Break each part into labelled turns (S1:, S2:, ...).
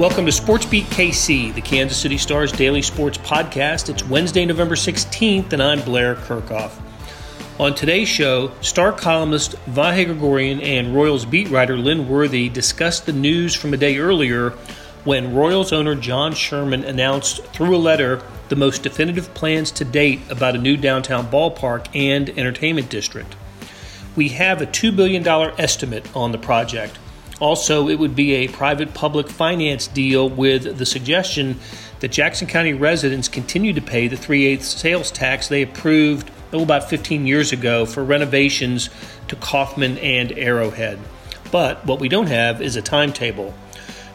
S1: Welcome to Sports Beat KC, the Kansas City Stars daily sports podcast. It's Wednesday, November 16th, and I'm Blair Kerkhoff. On today's show, star columnist Vahe Gregorian and Royals beat writer Lynn Worthy discussed the news from a day earlier when Royals owner John Sherman announced through a letter the most definitive plans to date about a new downtown ballpark and entertainment district. We have a $2 billion estimate on the project. Also, it would be a private public finance deal with the suggestion that Jackson County residents continue to pay the 3 8 sales tax they approved oh, about 15 years ago for renovations to Kauffman and Arrowhead. But what we don't have is a timetable.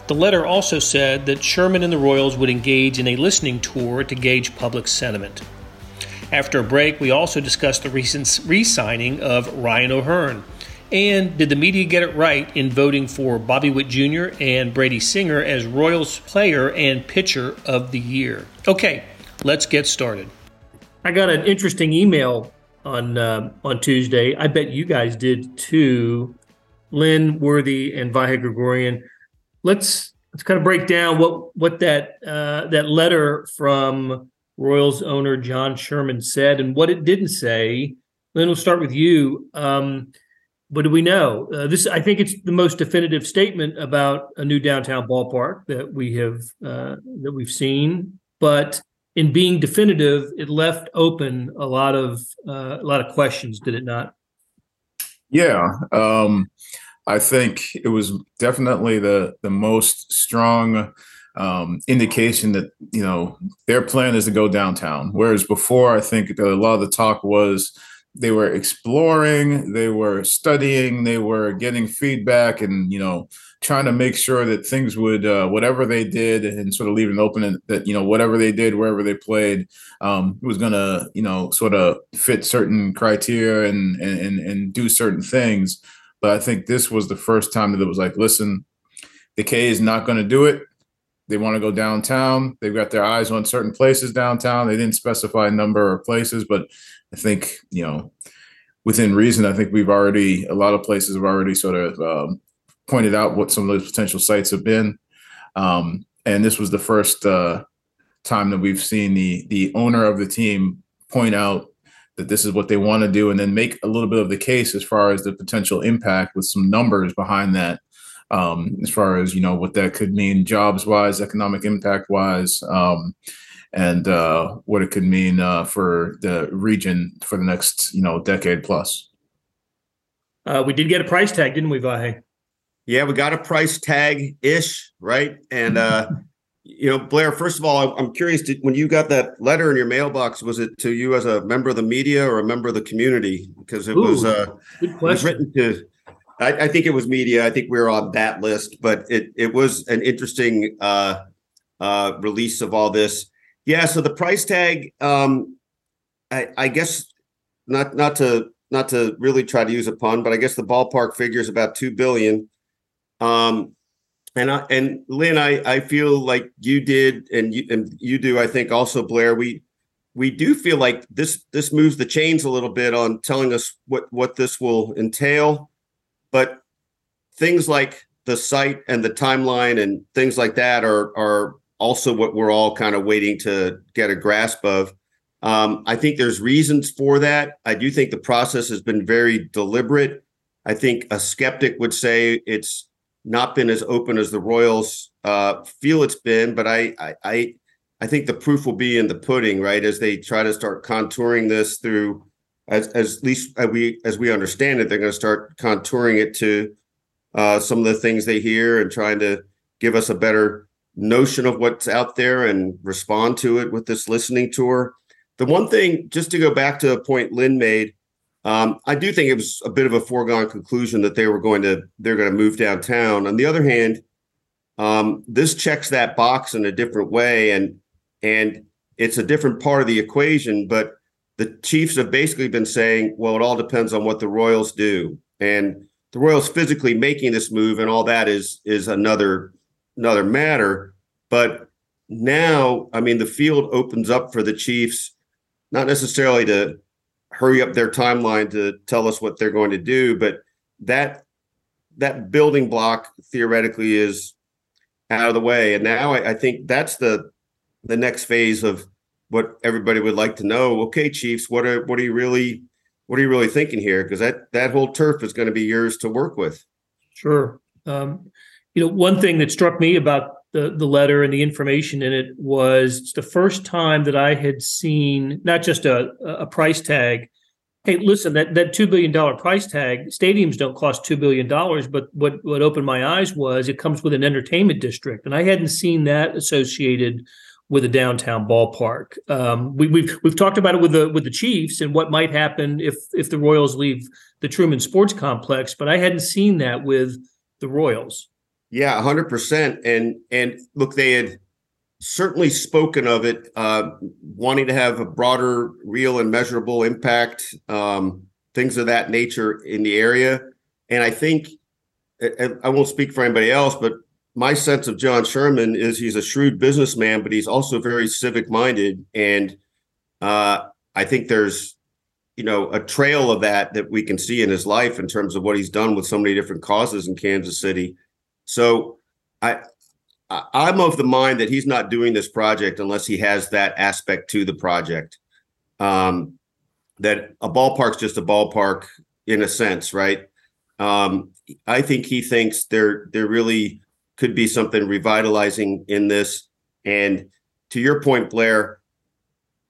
S1: The letter also said that Sherman and the Royals would engage in a listening tour to gauge public sentiment. After a break, we also discussed the recent re signing of Ryan O'Hearn. And did the media get it right in voting for Bobby Witt Jr. and Brady Singer as Royals player and pitcher of the year? Okay, let's get started. I got an interesting email on uh, on Tuesday. I bet you guys did too. Lynn Worthy and Vahe Gregorian. Let's let's kind of break down what what that uh, that letter from Royals owner John Sherman said and what it didn't say. Lynn, we'll start with you. Um, what do we know? Uh, this, I think, it's the most definitive statement about a new downtown ballpark that we have uh, that we've seen. But in being definitive, it left open a lot of uh, a lot of questions. Did it not?
S2: Yeah, um, I think it was definitely the the most strong um, indication that you know their plan is to go downtown. Whereas before, I think a lot of the talk was they were exploring, they were studying, they were getting feedback, and you know, trying to make sure that things would uh, whatever they did, and sort of leaving open that you know whatever they did, wherever they played, um, was to you know sort of fit certain criteria and and and do certain things. But I think this was the first time that it was like, listen, the K is not to do it. They want to go downtown. They've got their eyes on certain places downtown. They didn't specify a number of places, but I think you know within reason. I think we've already a lot of places have already sort of um, pointed out what some of those potential sites have been, um, and this was the first uh, time that we've seen the the owner of the team point out that this is what they want to do, and then make a little bit of the case as far as the potential impact with some numbers behind that. Um, as far as you know, what that could mean jobs wise, economic impact wise, um, and uh, what it could mean uh, for the region for the next you know decade plus.
S1: Uh, we did get a price tag, didn't we, Vahe?
S3: Yeah, we got a price tag ish, right? And uh, you know, Blair. First of all, I'm curious. Did, when you got that letter in your mailbox, was it to you as a member of the media or a member of the community? Because it Ooh, was uh, it was written to. I, I, think it was media. I think we were on that list, but it it was an interesting uh, uh, release of all this. Yeah, so the price tag, um, I, I guess not not to not to really try to use a pun, but I guess the ballpark figure is about two billion. Um, and I and Lynn, I I feel like you did, and you and you do. I think also Blair. We we do feel like this this moves the chains a little bit on telling us what what this will entail, but things like the site and the timeline and things like that are are also what we're all kind of waiting to get a grasp of. Um, I think there's reasons for that. I do think the process has been very deliberate. I think a skeptic would say it's not been as open as the Royals uh, feel it's been, but I, I, I I think the proof will be in the pudding, right? As they try to start contouring this through, as as least as we as we understand it, they're going to start contouring it to uh, some of the things they hear and trying to give us a better notion of what's out there and respond to it with this listening tour. The one thing, just to go back to a point Lynn made, um, I do think it was a bit of a foregone conclusion that they were going to they're going to move downtown. On the other hand, um, this checks that box in a different way, and and it's a different part of the equation. But the Chiefs have basically been saying, well, it all depends on what the Royals do, and the Royals physically making this move and all that is is another another matter. But now, I mean, the field opens up for the Chiefs, not necessarily to hurry up their timeline to tell us what they're going to do, but that that building block theoretically is out of the way. And now I, I think that's the the next phase of what everybody would like to know. Okay, Chiefs, what are what are you really what are you really thinking here? Because that that whole turf is going to be yours to work with.
S1: Sure. Um, you know, one thing that struck me about the the letter and the information in it was it's the first time that I had seen not just a a price tag. Hey, listen, that that two billion dollar price tag, stadiums don't cost two billion dollars, but what what opened my eyes was it comes with an entertainment district, and I hadn't seen that associated with a downtown ballpark. Um, we, we've we've talked about it with the with the Chiefs and what might happen if if the Royals leave the Truman Sports Complex, but I hadn't seen that with the Royals.
S3: Yeah, hundred percent. And and look, they had certainly spoken of it, uh, wanting to have a broader, real and measurable impact, um, things of that nature in the area. And I think I won't speak for anybody else, but my sense of John Sherman is he's a shrewd businessman, but he's also very civic minded. And uh, I think there's, you know, a trail of that that we can see in his life in terms of what he's done with so many different causes in Kansas City. So I, I'm of the mind that he's not doing this project unless he has that aspect to the project. Um, that a ballpark's just a ballpark in a sense, right? Um, I think he thinks they're they're really could be something revitalizing in this. And to your point, Blair,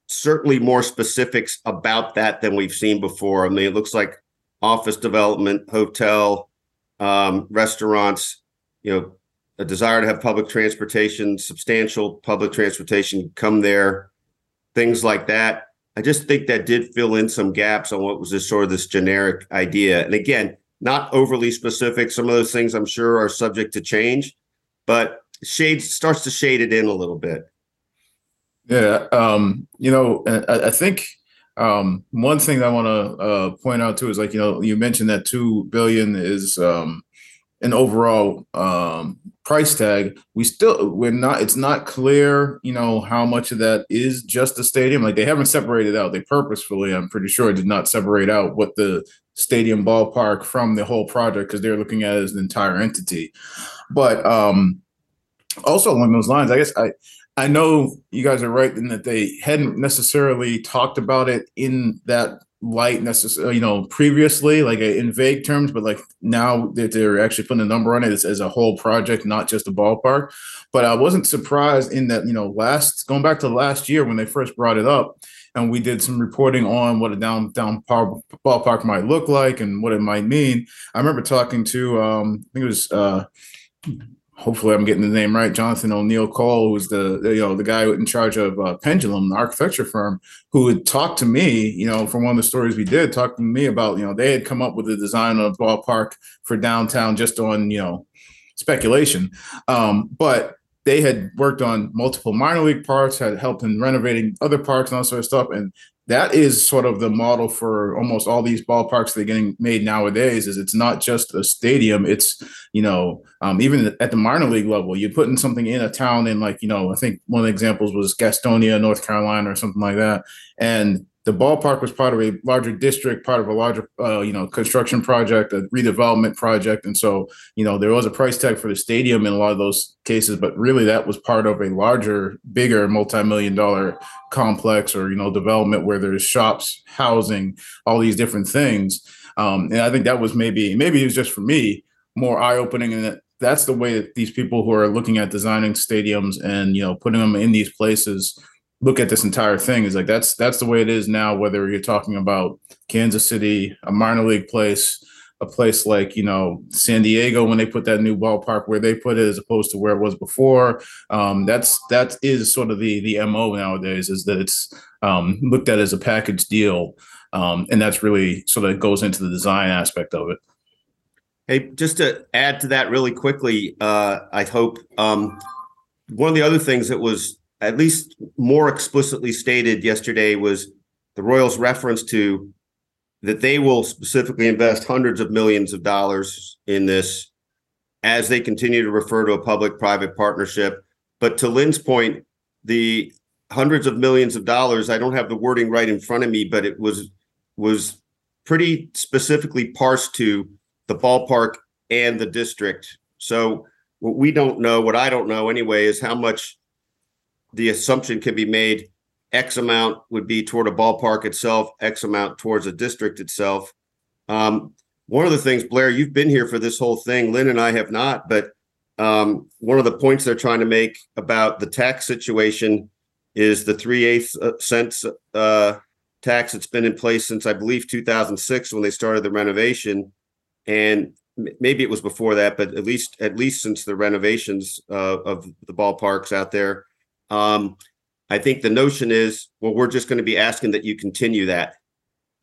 S3: certainly more specifics about that than we've seen before. I mean, it looks like office development, hotel, um, restaurants, you know, a desire to have public transportation, substantial public transportation come there, things like that. I just think that did fill in some gaps on what was this sort of this generic idea. And again, not overly specific. Some of those things I'm sure are subject to change, but shade starts to shade it in a little bit.
S2: Yeah, um, you know, I, I think um, one thing I want to uh, point out too is like you know you mentioned that two billion is um, an overall um, price tag. We still we're not. It's not clear, you know, how much of that is just the stadium. Like they haven't separated out. They purposefully, I'm pretty sure, did not separate out what the stadium ballpark from the whole project because they're looking at it as an entire entity. But um, also along those lines, I guess I I know you guys are right in that they hadn't necessarily talked about it in that light necessarily, you know, previously, like uh, in vague terms, but like now that they're actually putting a number on it as, as a whole project, not just a ballpark. But I wasn't surprised in that, you know, last going back to last year when they first brought it up, and we did some reporting on what a down downtown ballpark might look like and what it might mean. I remember talking to, um, I think it was. Uh, hopefully I'm getting the name right, Jonathan O'Neill Cole, who's the, you know the guy in charge of uh, Pendulum, the architecture firm, who had talked to me, you know, from one of the stories we did, talked to me about you know they had come up with a design of a ballpark for downtown just on you know speculation, um, but they had worked on multiple minor league parks, had helped in renovating other parks and all sort of stuff, and that is sort of the model for almost all these ballparks that are getting made nowadays is it's not just a stadium it's you know um, even at the minor league level you're putting something in a town in like you know i think one of the examples was gastonia north carolina or something like that and the ballpark was part of a larger district, part of a larger, uh, you know, construction project, a redevelopment project, and so you know there was a price tag for the stadium in a lot of those cases, but really that was part of a larger, bigger, multi-million dollar complex or you know development where there's shops, housing, all these different things, um, and I think that was maybe maybe it was just for me more eye-opening and that that's the way that these people who are looking at designing stadiums and you know putting them in these places look at this entire thing is like that's that's the way it is now whether you're talking about kansas city a minor league place a place like you know san diego when they put that new ballpark where they put it as opposed to where it was before. Um, that's that is sort of the the mo nowadays is that it's um, looked at as a package deal. Um, and that's really sort of goes into the design aspect of it.
S3: Hey just to add to that really quickly uh, i hope um, one of the other things that was at least more explicitly stated yesterday was the Royals reference to that they will specifically invest hundreds of millions of dollars in this as they continue to refer to a public private partnership. But to Lynn's point, the hundreds of millions of dollars, I don't have the wording right in front of me, but it was was pretty specifically parsed to the ballpark and the district. So what we don't know, what I don't know anyway, is how much the assumption can be made X amount would be toward a ballpark itself, X amount towards a district itself. Um, one of the things, Blair, you've been here for this whole thing. Lynn and I have not, but um, one of the points they're trying to make about the tax situation is the three eighths uh, cents uh, tax that's been in place since I believe 2006 when they started the renovation, and maybe it was before that, but at least at least since the renovations uh, of the ballparks out there. Um, I think the notion is, well, we're just going to be asking that you continue that,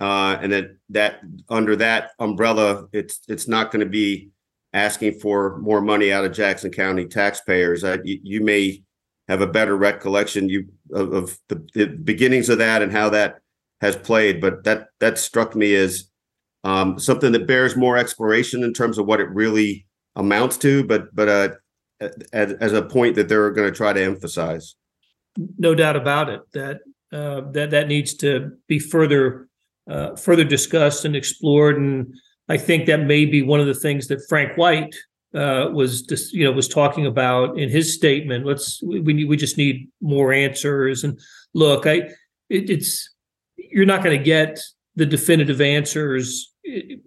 S3: uh, and that that under that umbrella, it's it's not going to be asking for more money out of Jackson County taxpayers. Uh, you, you, may have a better recollection you of, of the, the, beginnings of that and how that has played, but that that struck me as um, something that bears more exploration in terms of what it really amounts to, but but uh, as, as a point that they're going to try to emphasize.
S1: No doubt about it. That uh, that that needs to be further uh, further discussed and explored, and I think that may be one of the things that Frank White uh, was just you know was talking about in his statement. Let's we we, we just need more answers. And look, I it, it's you're not going to get the definitive answers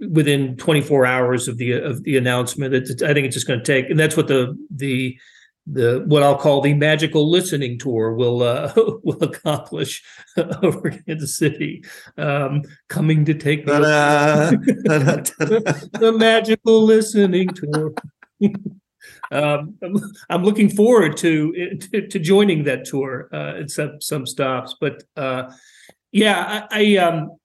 S1: within 24 hours of the of the announcement. It's, I think it's just going to take, and that's what the the the what I'll call the magical listening tour will uh, will accomplish over Kansas City, um, coming to take the, the magical listening tour. um, I'm, I'm, looking forward to, to, to joining that tour uh, at some some stops, but uh, yeah, I, I um,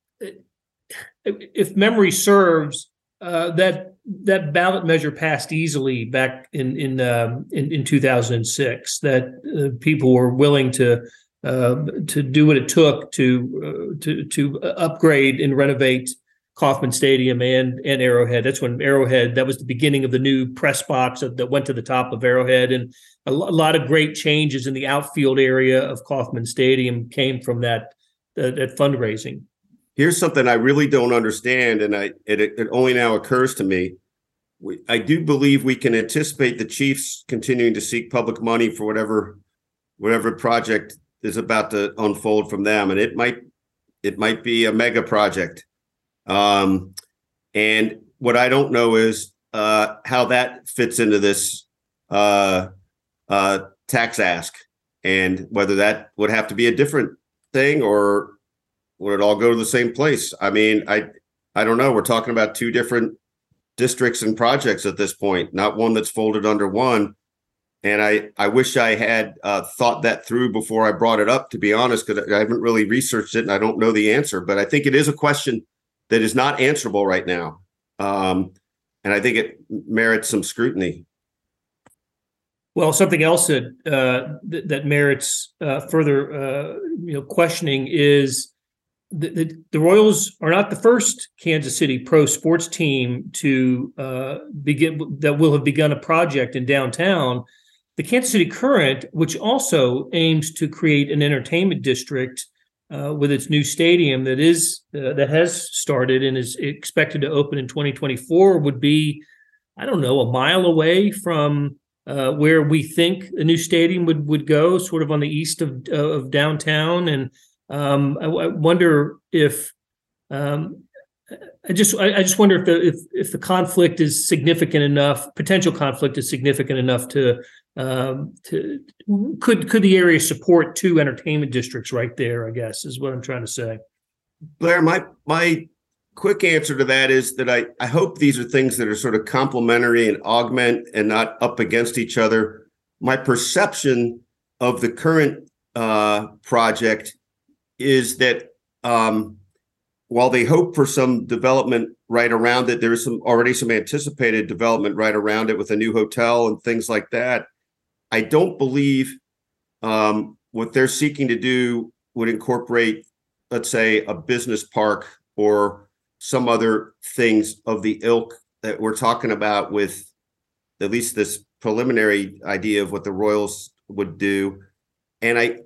S1: if memory serves, uh, that that ballot measure passed easily back in in um, in, in 2006. That uh, people were willing to uh, to do what it took to uh, to to upgrade and renovate Kauffman Stadium and and Arrowhead. That's when Arrowhead. That was the beginning of the new press box that went to the top of Arrowhead, and a, lot of great changes in the outfield area of Kauffman Stadium came from that that fundraising
S3: here's something I really don't understand, and I it, it only now occurs to me. We, I do believe we can anticipate the Chiefs continuing to seek public money for whatever whatever project is about to unfold from them, and it might it might be a mega project. Um, and what I don't know is uh, how that fits into this uh, uh, tax ask, and whether that would have to be a different thing or would it all go to the same place? I mean, I I don't know. We're talking about two different districts and projects at this point, not one that's folded under one. And I I wish I had uh, thought that through before I brought it up. To be honest, because I haven't really researched it and I don't know the answer. But I think it is a question that is not answerable right now, um, and I think it merits some scrutiny.
S1: Well, something else that uh, th- that merits uh, further, uh, you know, questioning is the, the, the, Royals are not the first Kansas City pro sports team to uh, begin that will have begun a project in downtown. The Kansas City Current, which also aims to create an entertainment district uh, with its new stadium that is uh, that has started and is expected to open in 2024, would be, I don't know, a mile away from uh, where we think a new stadium would would go, sort of on the east of of downtown and um, I, I, wonder if um, I just I, I, just wonder if the if if the conflict is significant enough, potential conflict is significant enough to um, to could could the area support two entertainment districts right there? I guess is what I'm trying to say.
S3: Blair, my my quick answer to that is that I I hope these are things that are sort of complementary and augment and not up against each other. My perception of the current uh, project is that um, while they hope for some development right around it, there is some already some anticipated development right around it with a new hotel and things like that. I don't believe um, what they're seeking to do would incorporate, let's say, a business park or some other things of the ilk that we're talking about with at least this preliminary idea of what the Royals would do. And I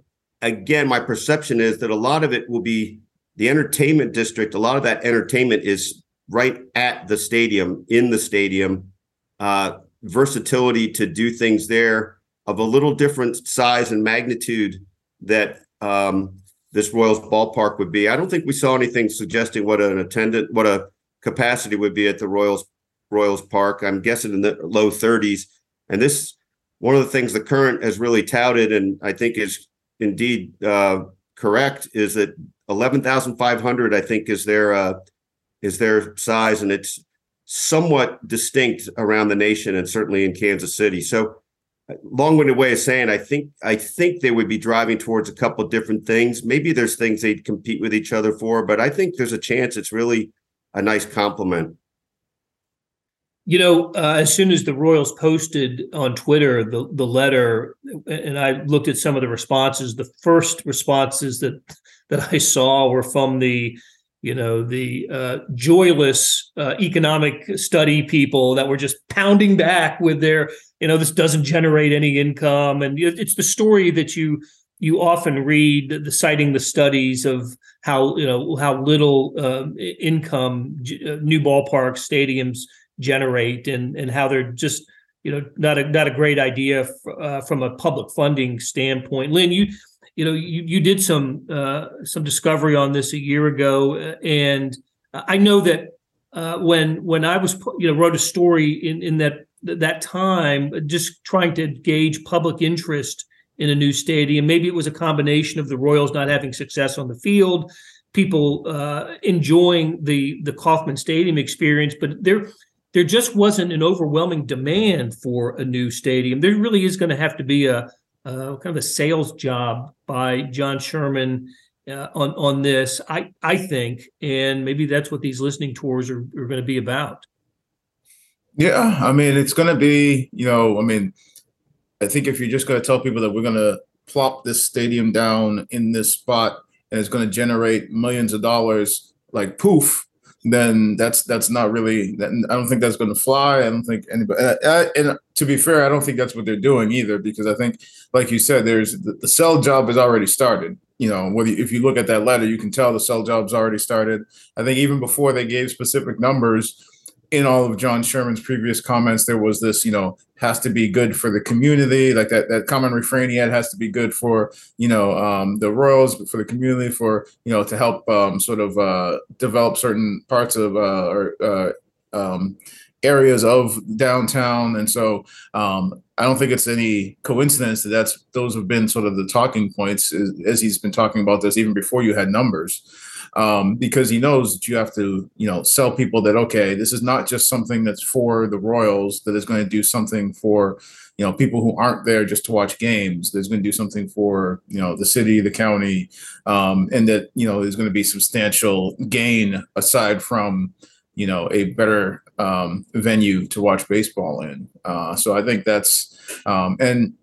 S3: again, my perception is that a lot of it will be the entertainment district. A lot of that entertainment is right at the stadium, in the stadium. Uh, versatility to do things there of a little different size and magnitude that um, this Royals ballpark would be. I don't think we saw anything suggesting what an attendant, what a capacity would be at the Royals Royals Park. I'm guessing in the low 30s. And this one of the things the current has really touted, and I think is indeed uh, correct, is that 11,500. I think is their uh, is their size, and it's somewhat distinct around the nation and certainly in Kansas City. So long-winded way of saying I think I think they would be driving towards a couple different things. Maybe there's things they'd compete with each other for, but I think there's a chance it's really a nice complement.
S1: You know, uh, as soon as the Royals posted on Twitter the the letter, and I looked at some of the responses, the first responses that that I saw were from the you know the uh, joyless uh, economic study people that were just pounding back with their you know this doesn't generate any income. And it's the story that you you often read the citing the studies of how you know how little uh, income uh, new ballpark stadiums generate and and how they're just you know not a not a great idea uh, from a public funding standpoint lynn you you know, you, you did some uh, some discovery on this a year ago, uh, and I know that uh, when when I was you know wrote a story in in that that time, just trying to gauge public interest in a new stadium. Maybe it was a combination of the Royals not having success on the field, people uh, enjoying the the Kauffman Stadium experience, but there there just wasn't an overwhelming demand for a new stadium. There really is going to have to be a uh, kind of a sales job by John Sherman uh, on on this. I I think, and maybe that's what these listening tours are, are going to be about.
S2: Yeah, I mean, it's going to be, you know, I mean, I think if you're just going to tell people that we're going to plop this stadium down in this spot and it's going to generate millions of dollars, like poof, then that's that's not really. I don't think that's going to fly. I don't think anybody. And, and, to be fair, I don't think that's what they're doing either, because I think, like you said, there's the, the sell job has already started. You know, whether if you look at that letter, you can tell the sell job's already started. I think even before they gave specific numbers, in all of John Sherman's previous comments, there was this, you know, has to be good for the community, like that that common refrain he had has to be good for, you know, um, the Royals, for the community, for you know, to help um, sort of uh, develop certain parts of uh, or uh, um, areas of downtown, and so um, I don't think it's any coincidence that that's those have been sort of the talking points as, as he's been talking about this even before you had numbers um, because he knows that you have to, you know, sell people that okay, this is not just something that's for the Royals, that is going to do something for, you know, people who aren't there just to watch games. There's going to do something for, you know, the city, the county, um, and that you know there's going to be substantial gain aside from, you know, a better um, venue to watch baseball in. Uh, so I think that's um, and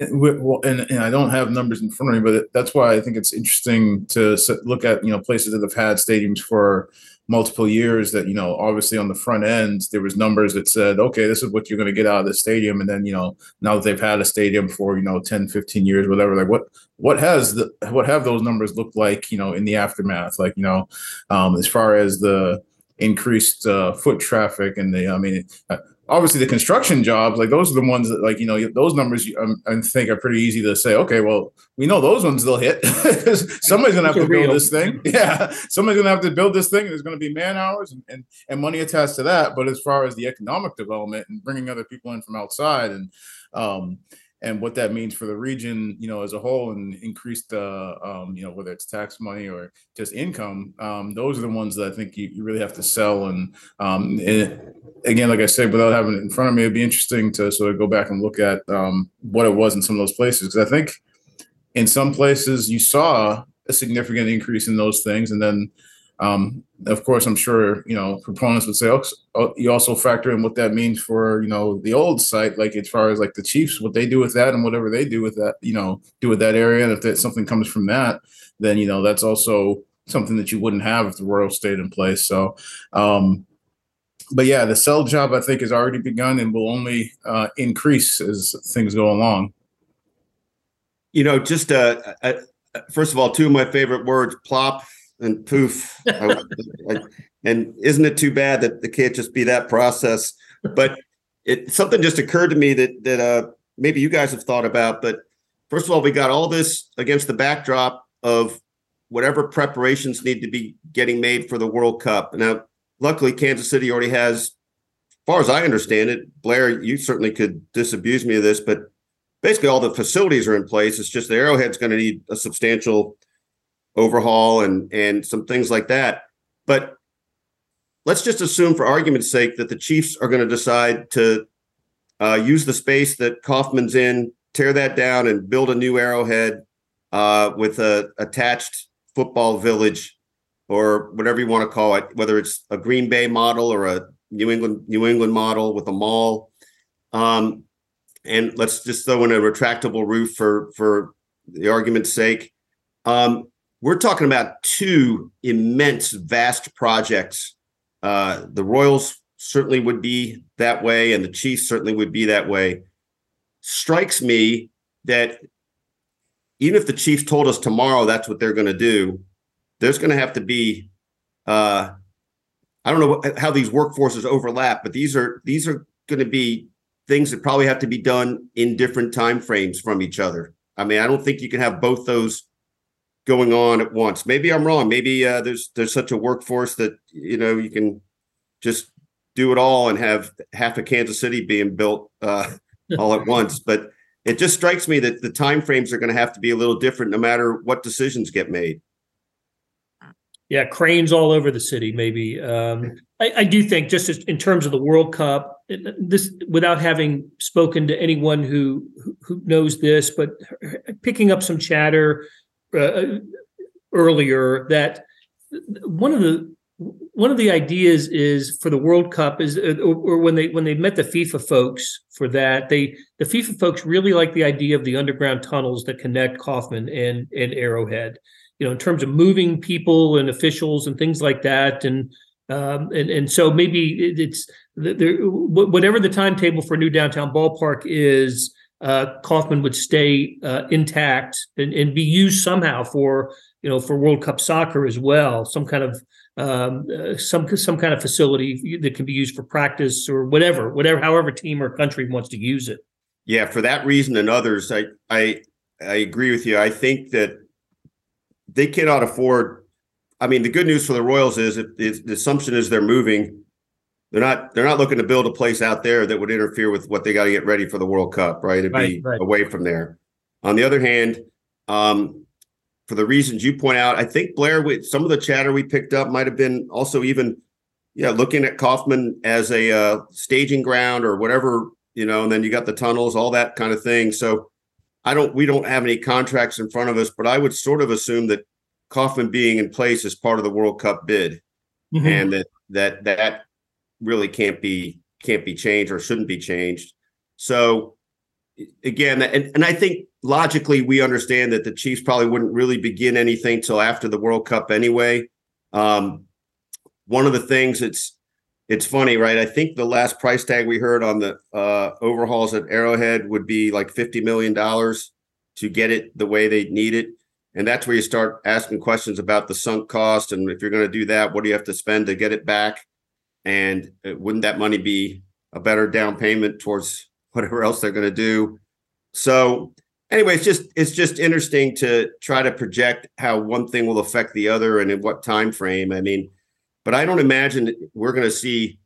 S2: and, and I don't have numbers in front of me, but that's why I think it's interesting to look at you know places that have had stadiums for multiple years. That you know obviously on the front end there was numbers that said okay this is what you're going to get out of the stadium, and then you know now that they've had a stadium for you know 10, 15 years, whatever, like what what has the what have those numbers looked like you know in the aftermath, like you know um, as far as the increased uh, foot traffic and the I mean obviously the construction jobs, like those are the ones that, like you know, those numbers um, I think are pretty easy to say. Okay, well, we know those ones they'll hit somebody's gonna have to build this thing. Yeah, somebody's gonna have to build this thing. There's gonna be man hours and, and and money attached to that. But as far as the economic development and bringing other people in from outside and um, and what that means for the region, you know, as a whole, and increased, uh, um, you know, whether it's tax money or just income, um, those are the ones that I think you, you really have to sell. And, um, and again, like I said, without having it in front of me, it'd be interesting to sort of go back and look at um, what it was in some of those places. Because I think in some places you saw a significant increase in those things, and then um, of course, I'm sure you know proponents would say oh, oh, you also factor in what that means for you know the old site, like as far as like the Chiefs, what they do with that, and whatever they do with that, you know, do with that area. And if that something comes from that, then you know that's also something that you wouldn't have if the Royal stayed in place. So, um, but yeah, the sell job I think has already begun and will only uh, increase as things go along.
S3: You know, just uh, uh, first of all, two of my favorite words: plop and poof. I, and isn't it too bad that it can't just be that process? But it something just occurred to me that that uh, maybe you guys have thought about. But first of all, we got all this against the backdrop of whatever preparations need to be getting made for the World Cup. Now, luckily, Kansas City already has, as far as I understand it, Blair, you certainly could disabuse me of this, but basically all the facilities are in place. It's just the Arrowhead's going to need a substantial overhaul and and some things like that. But let's just assume, for argument's sake, that the Chiefs are going to decide to uh, use the space that Kauffman's in, tear that down, and build a new Arrowhead uh, with a attached football village or whatever you want to call it, whether it's a Green Bay model or a New England New England model with a mall. Um, and let's just throw in a retractable roof for for the argument's sake. Um, we're talking about two immense, vast projects. Uh, the Royals certainly would be that way, and the Chiefs certainly would be that way. Strikes me that even if the Chiefs told us tomorrow that's what they're going to do, there's going to have to be. Uh, I don't know how these workforces overlap, but these are these are going to be things that probably have to be done in different time frames from each other. I mean, I don't think you can have both those going on at once. Maybe I'm wrong. Maybe uh, there's there's such a workforce that you know you can just do it all and have half of Kansas City being built uh, all at once. But it just strikes me that the time frames are going to have to be a little different no matter what decisions get made.
S1: Yeah, cranes all over the city. Maybe um, I, I, do think, just in terms of the World Cup, this without having spoken to anyone who who knows this, but picking up some chatter uh, earlier that one of the one of the ideas is for the World Cup is uh, or, when they when they met the FIFA folks for that they the FIFA folks really like the idea of the underground tunnels that connect Kauffman and and Arrowhead. You know in terms of moving people and officials and things like that and um, and and so maybe it's whatever the timetable for new downtown ballpark is uh, Kauffman would stay uh, intact and, and, be used somehow for you know for World Cup soccer as well, some kind of um, uh, some some kind of facility that can be used for practice or whatever, whatever, however team or country wants to use it.
S3: Yeah, for that reason and others, I I I agree with you. I think that they cannot afford. I mean, the good news for the Royals is if the assumption is they're moving, they're not they're not looking to build a place out there that would interfere with what they got to get ready for the World Cup, right? It'd right, be right. away from there. On the other hand, um, for the reasons you point out, I think Blair, with some of the chatter we picked up might have been also even, yeah, looking at Kauffman as a uh, staging ground or whatever, you know, and then you got the tunnels, all that kind of thing. So I don't, we don't have any contracts in front of us, but I would sort of assume that Kauffman being in place is part of the World Cup bid, mm-hmm. and that that that really can't be can't be changed or shouldn't be changed. So again, and, and I think logically we understand that the Chiefs probably wouldn't really begin anything till after the World Cup anyway. Um, one of the things it's it's funny, right? I think the last price tag we heard on the uh, overhauls at Arrowhead would be like fifty million dollars to get it the way they need it. And that's where you start asking questions about the sunk cost. And if you're going to do that, what do you have to spend to get it back? And uh, wouldn't that money be a better down payment towards whatever else they're going to do? So anyway, it's just it's just interesting to try to project how one thing will affect the other and in what time frame. I mean, but I don't imagine we're going to see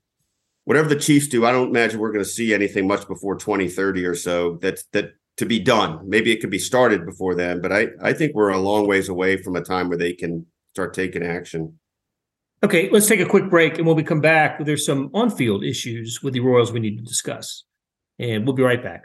S3: whatever the Chiefs do. I don't imagine we're going to see anything much before 2030 or so. That's that to be done. Maybe it could be started before then, but I I think we're a long ways away from a time where they can start taking action.
S1: Okay, let's take a quick break. And when we come back, there's some on field issues with the Royals we need to discuss. And we'll be right back.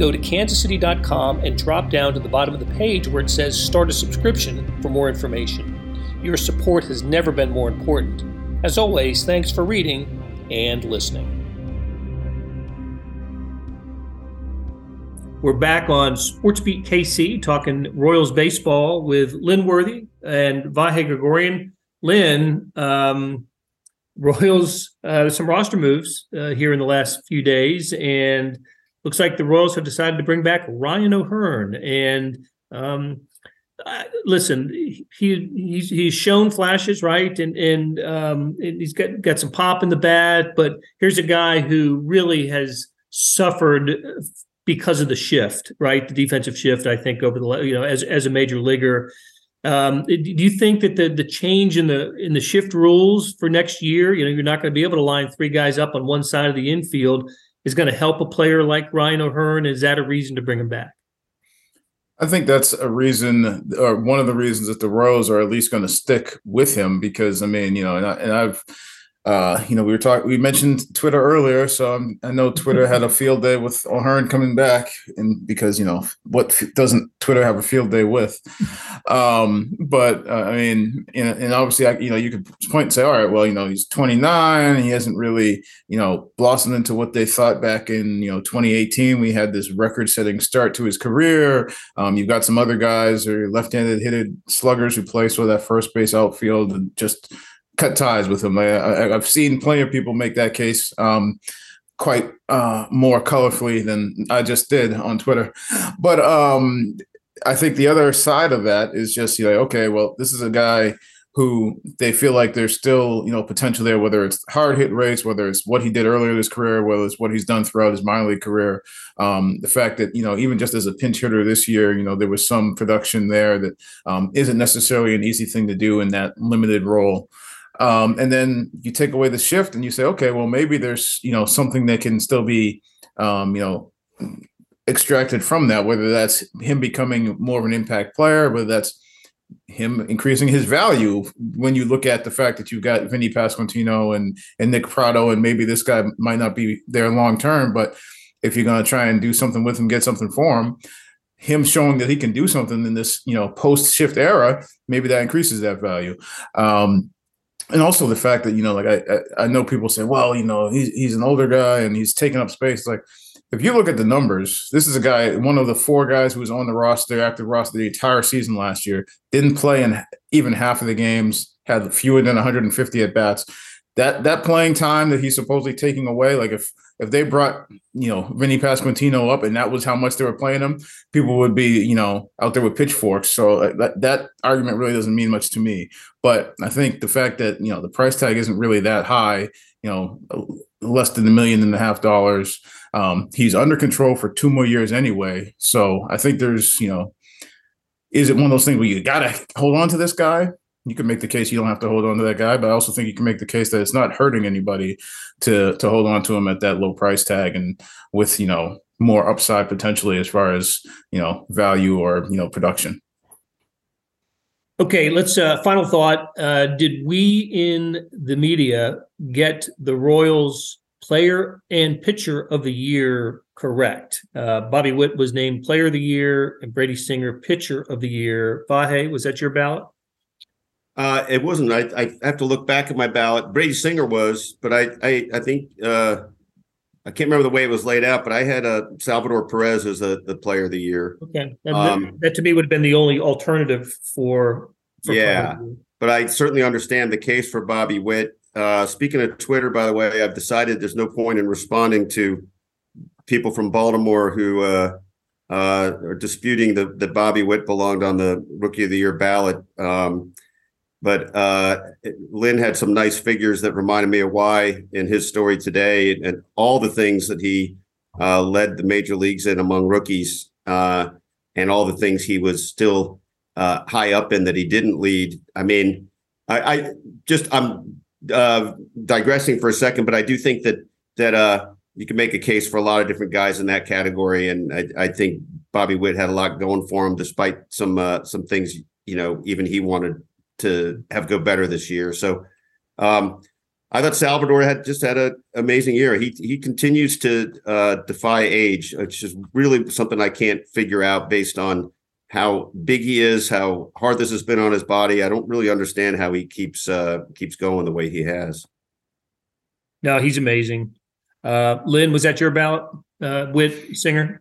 S1: Go to kansascity.com and drop down to the bottom of the page where it says Start a subscription for more information. Your support has never been more important. As always, thanks for reading and listening. We're back on SportsBeat KC talking Royals baseball with Lynn Worthy and Vahe Gregorian. Lynn, um, Royals, uh, some roster moves uh, here in the last few days, and looks like the Royals have decided to bring back Ryan O'Hearn. And um, uh, listen, he he's, he's shown flashes, right? And and, um, and he's got got some pop in the bat, but here's a guy who really has suffered because of the shift, right? The defensive shift, I think, over the you know, as as a major leaguer. Um, do you think that the the change in the in the shift rules for next year, you know, you're not going to be able to line three guys up on one side of the infield, is going to help a player like Ryan O'Hearn? Is that a reason to bring him back?
S2: I think that's a reason, or one of the reasons that the Royals are at least going to stick with him because I mean, you know, and, I, and I've uh, you know, we were talking, we mentioned Twitter earlier, so I'm, i know Twitter had a field day with O'Hearn coming back, and because you know what doesn't Twitter have a field day with? Um, but uh, I mean, and, and obviously, I, you know, you could point and say, all right, well, you know, he's 29, he hasn't really, you know, blossomed into what they thought back in you know 2018. We had this record-setting start to his career. Um, you've got some other guys or left-handed hitted sluggers who play sort of that first base outfield and just cut ties with him. I, have seen plenty of people make that case um, quite uh, more colorfully than I just did on Twitter. But um, I think the other side of that is just you know, okay, well, this is a guy who they feel like there's still you know potential there, whether it's hard hit rates, whether it's what he did earlier in his career, whether it's what he's done throughout his minor league career. Um, the fact that you know even just as a pinch hitter this year, you know there was some production there that um, not necessarily an easy thing to do in that limited role. Um, and then you take away the shift and you say, okay, well, maybe there's, you know, something that can still be, um, you know, extracted from that, whether that's him becoming more of an impact player, whether that's him increasing his value when you look at the fact that you've got Vinny Pasquantino and, and Nick Pratto, and maybe this guy might not be there long term, but if you're going to try and do something with him, get something for him, him showing that he can do something in this, you know, post shift era, maybe that increases that value. Um, and also the fact that you know, like I, I know people say, well, you know, he's he's an older guy and he's taking up space. Like, if you look at the numbers, this is a guy, one of the four guys who was on the roster, active roster the entire season last year, didn't play in even half of the games, had fewer than 150 at bats. That that playing time that he's supposedly taking away, like if if they brought you know Vinny Pasquantino up and that was how much they were playing him, people would be you know out there with pitchforks. So that that argument really doesn't mean much to me. But I think the fact that you know the price tag isn't really that high, you know, less than a million and a half dollars. Um, he's under control for two more years anyway. So I think there's you know, is it one of those things where you gotta hold on to this guy? You can make the case you don't have to hold on to that guy, but I also think you can make the case that it's not hurting anybody to to hold on to him at that low price tag and with you know more upside potentially as far as you know value or you know production.
S1: Okay, let's uh, final thought. Uh, did we in the media get the Royals player and pitcher of the year correct? Uh, Bobby Witt was named player of the year and Brady Singer pitcher of the year. Vahe, was that your ballot?
S3: Uh, it wasn't. I, I have to look back at my ballot. Brady Singer was, but I I, I think uh, I can't remember the way it was laid out. But I had uh, Salvador Perez as a, the player of the year.
S1: Okay, um, that, that, to me would have been the only alternative for.
S3: for yeah, but I certainly understand the case for Bobby Witt. Uh, speaking of Twitter, by the way, I've decided there's no point in responding to people from Baltimore who uh, uh, are disputing that that Bobby Witt belonged on the Rookie of the Year ballot. Um, but uh, Lynn had some nice figures that reminded me of why in his story today and all the things that he uh, led the major leagues in among rookies uh, and all the things he was still uh, high up in that he didn't lead. I mean, I, I just I'm uh, digressing for a second, but I do think that that uh, you can make a case for a lot of different guys in that category, and I, I think Bobby Witt had a lot going for him, despite some some things you know even he wanted to have go better this year. So um, I thought Salvador had just had an amazing year. He he continues to uh, defy age, which is really something I can't figure out based on how big he is, how hard this has been on his body. I don't really understand how he keeps uh, keeps going the way he has.
S1: No, he's amazing. Uh, Lynn, was that your ballot uh, with Singer?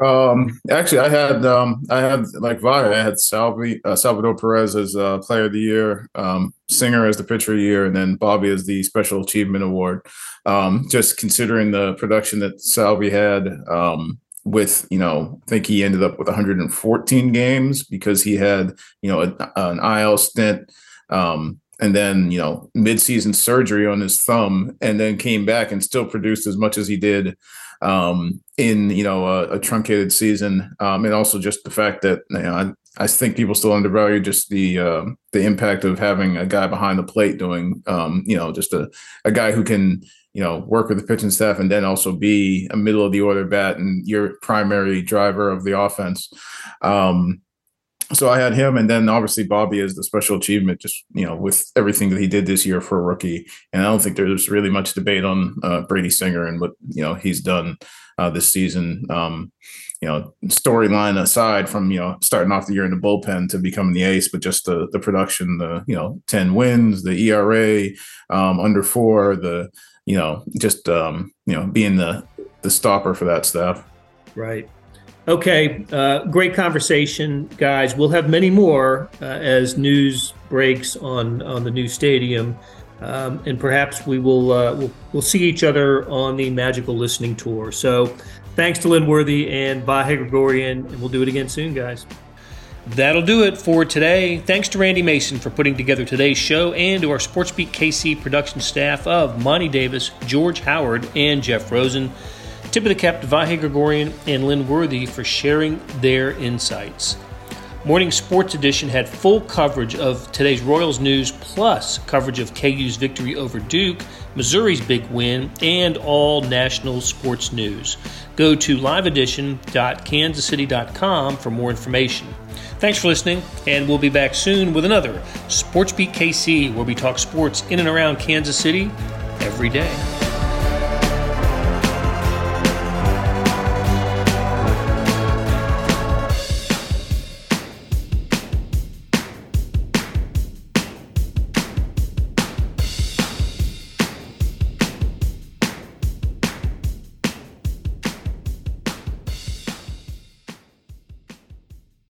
S2: Um, actually, I had um, I had like Via, I had Salvi, uh, Salvador Perez as uh, Player of the Year, um, Singer as the Pitcher of the Year, and then Bobby as the Special Achievement Award. Um, just considering the production that Salvi had, um, with you know, I think he ended up with 114 games because he had you know a, an IL stint. Um, and then you know midseason surgery on his thumb and then came back and still produced as much as he did um, in you know a, a truncated season. Um, and also just the fact that you know I, I think people still undervalue just the uh, the impact of having a guy behind the plate doing um, you know just a, a guy who can you know work with the pitching staff and then also be a middle of the order bat and your primary driver of the offense. Um, so I had him, and then obviously Bobby is the special achievement, just you know, with everything that he did this year for a rookie. And I don't think there's really much debate on uh, Brady Singer and what you know he's done uh, this season. Um, you know, storyline aside from you know starting off the year in the bullpen to becoming the ace, but just the the production, the you know ten wins, the ERA um, under four, the you know just um, you know being the the stopper for that stuff.
S1: Right. Okay, uh, great conversation, guys. We'll have many more uh, as news breaks on on the new stadium, um, and perhaps we will uh, we'll, we'll see each other on the magical listening tour. So, thanks to Lynn Worthy and Vahe Gregorian, and we'll do it again soon, guys. That'll do it for today. Thanks to Randy Mason for putting together today's show and to our SportsBeat KC production staff of Monty Davis, George Howard, and Jeff Rosen. Tip of the cap to Vahe Gregorian and Lynn Worthy for sharing their insights. Morning Sports Edition had full coverage of today's Royals news, plus coverage of KU's victory over Duke, Missouri's big win, and all national sports news. Go to liveedition.kansascity.com for more information. Thanks for listening, and we'll be back soon with another Sports Beat KC, where we talk sports in and around Kansas City every day.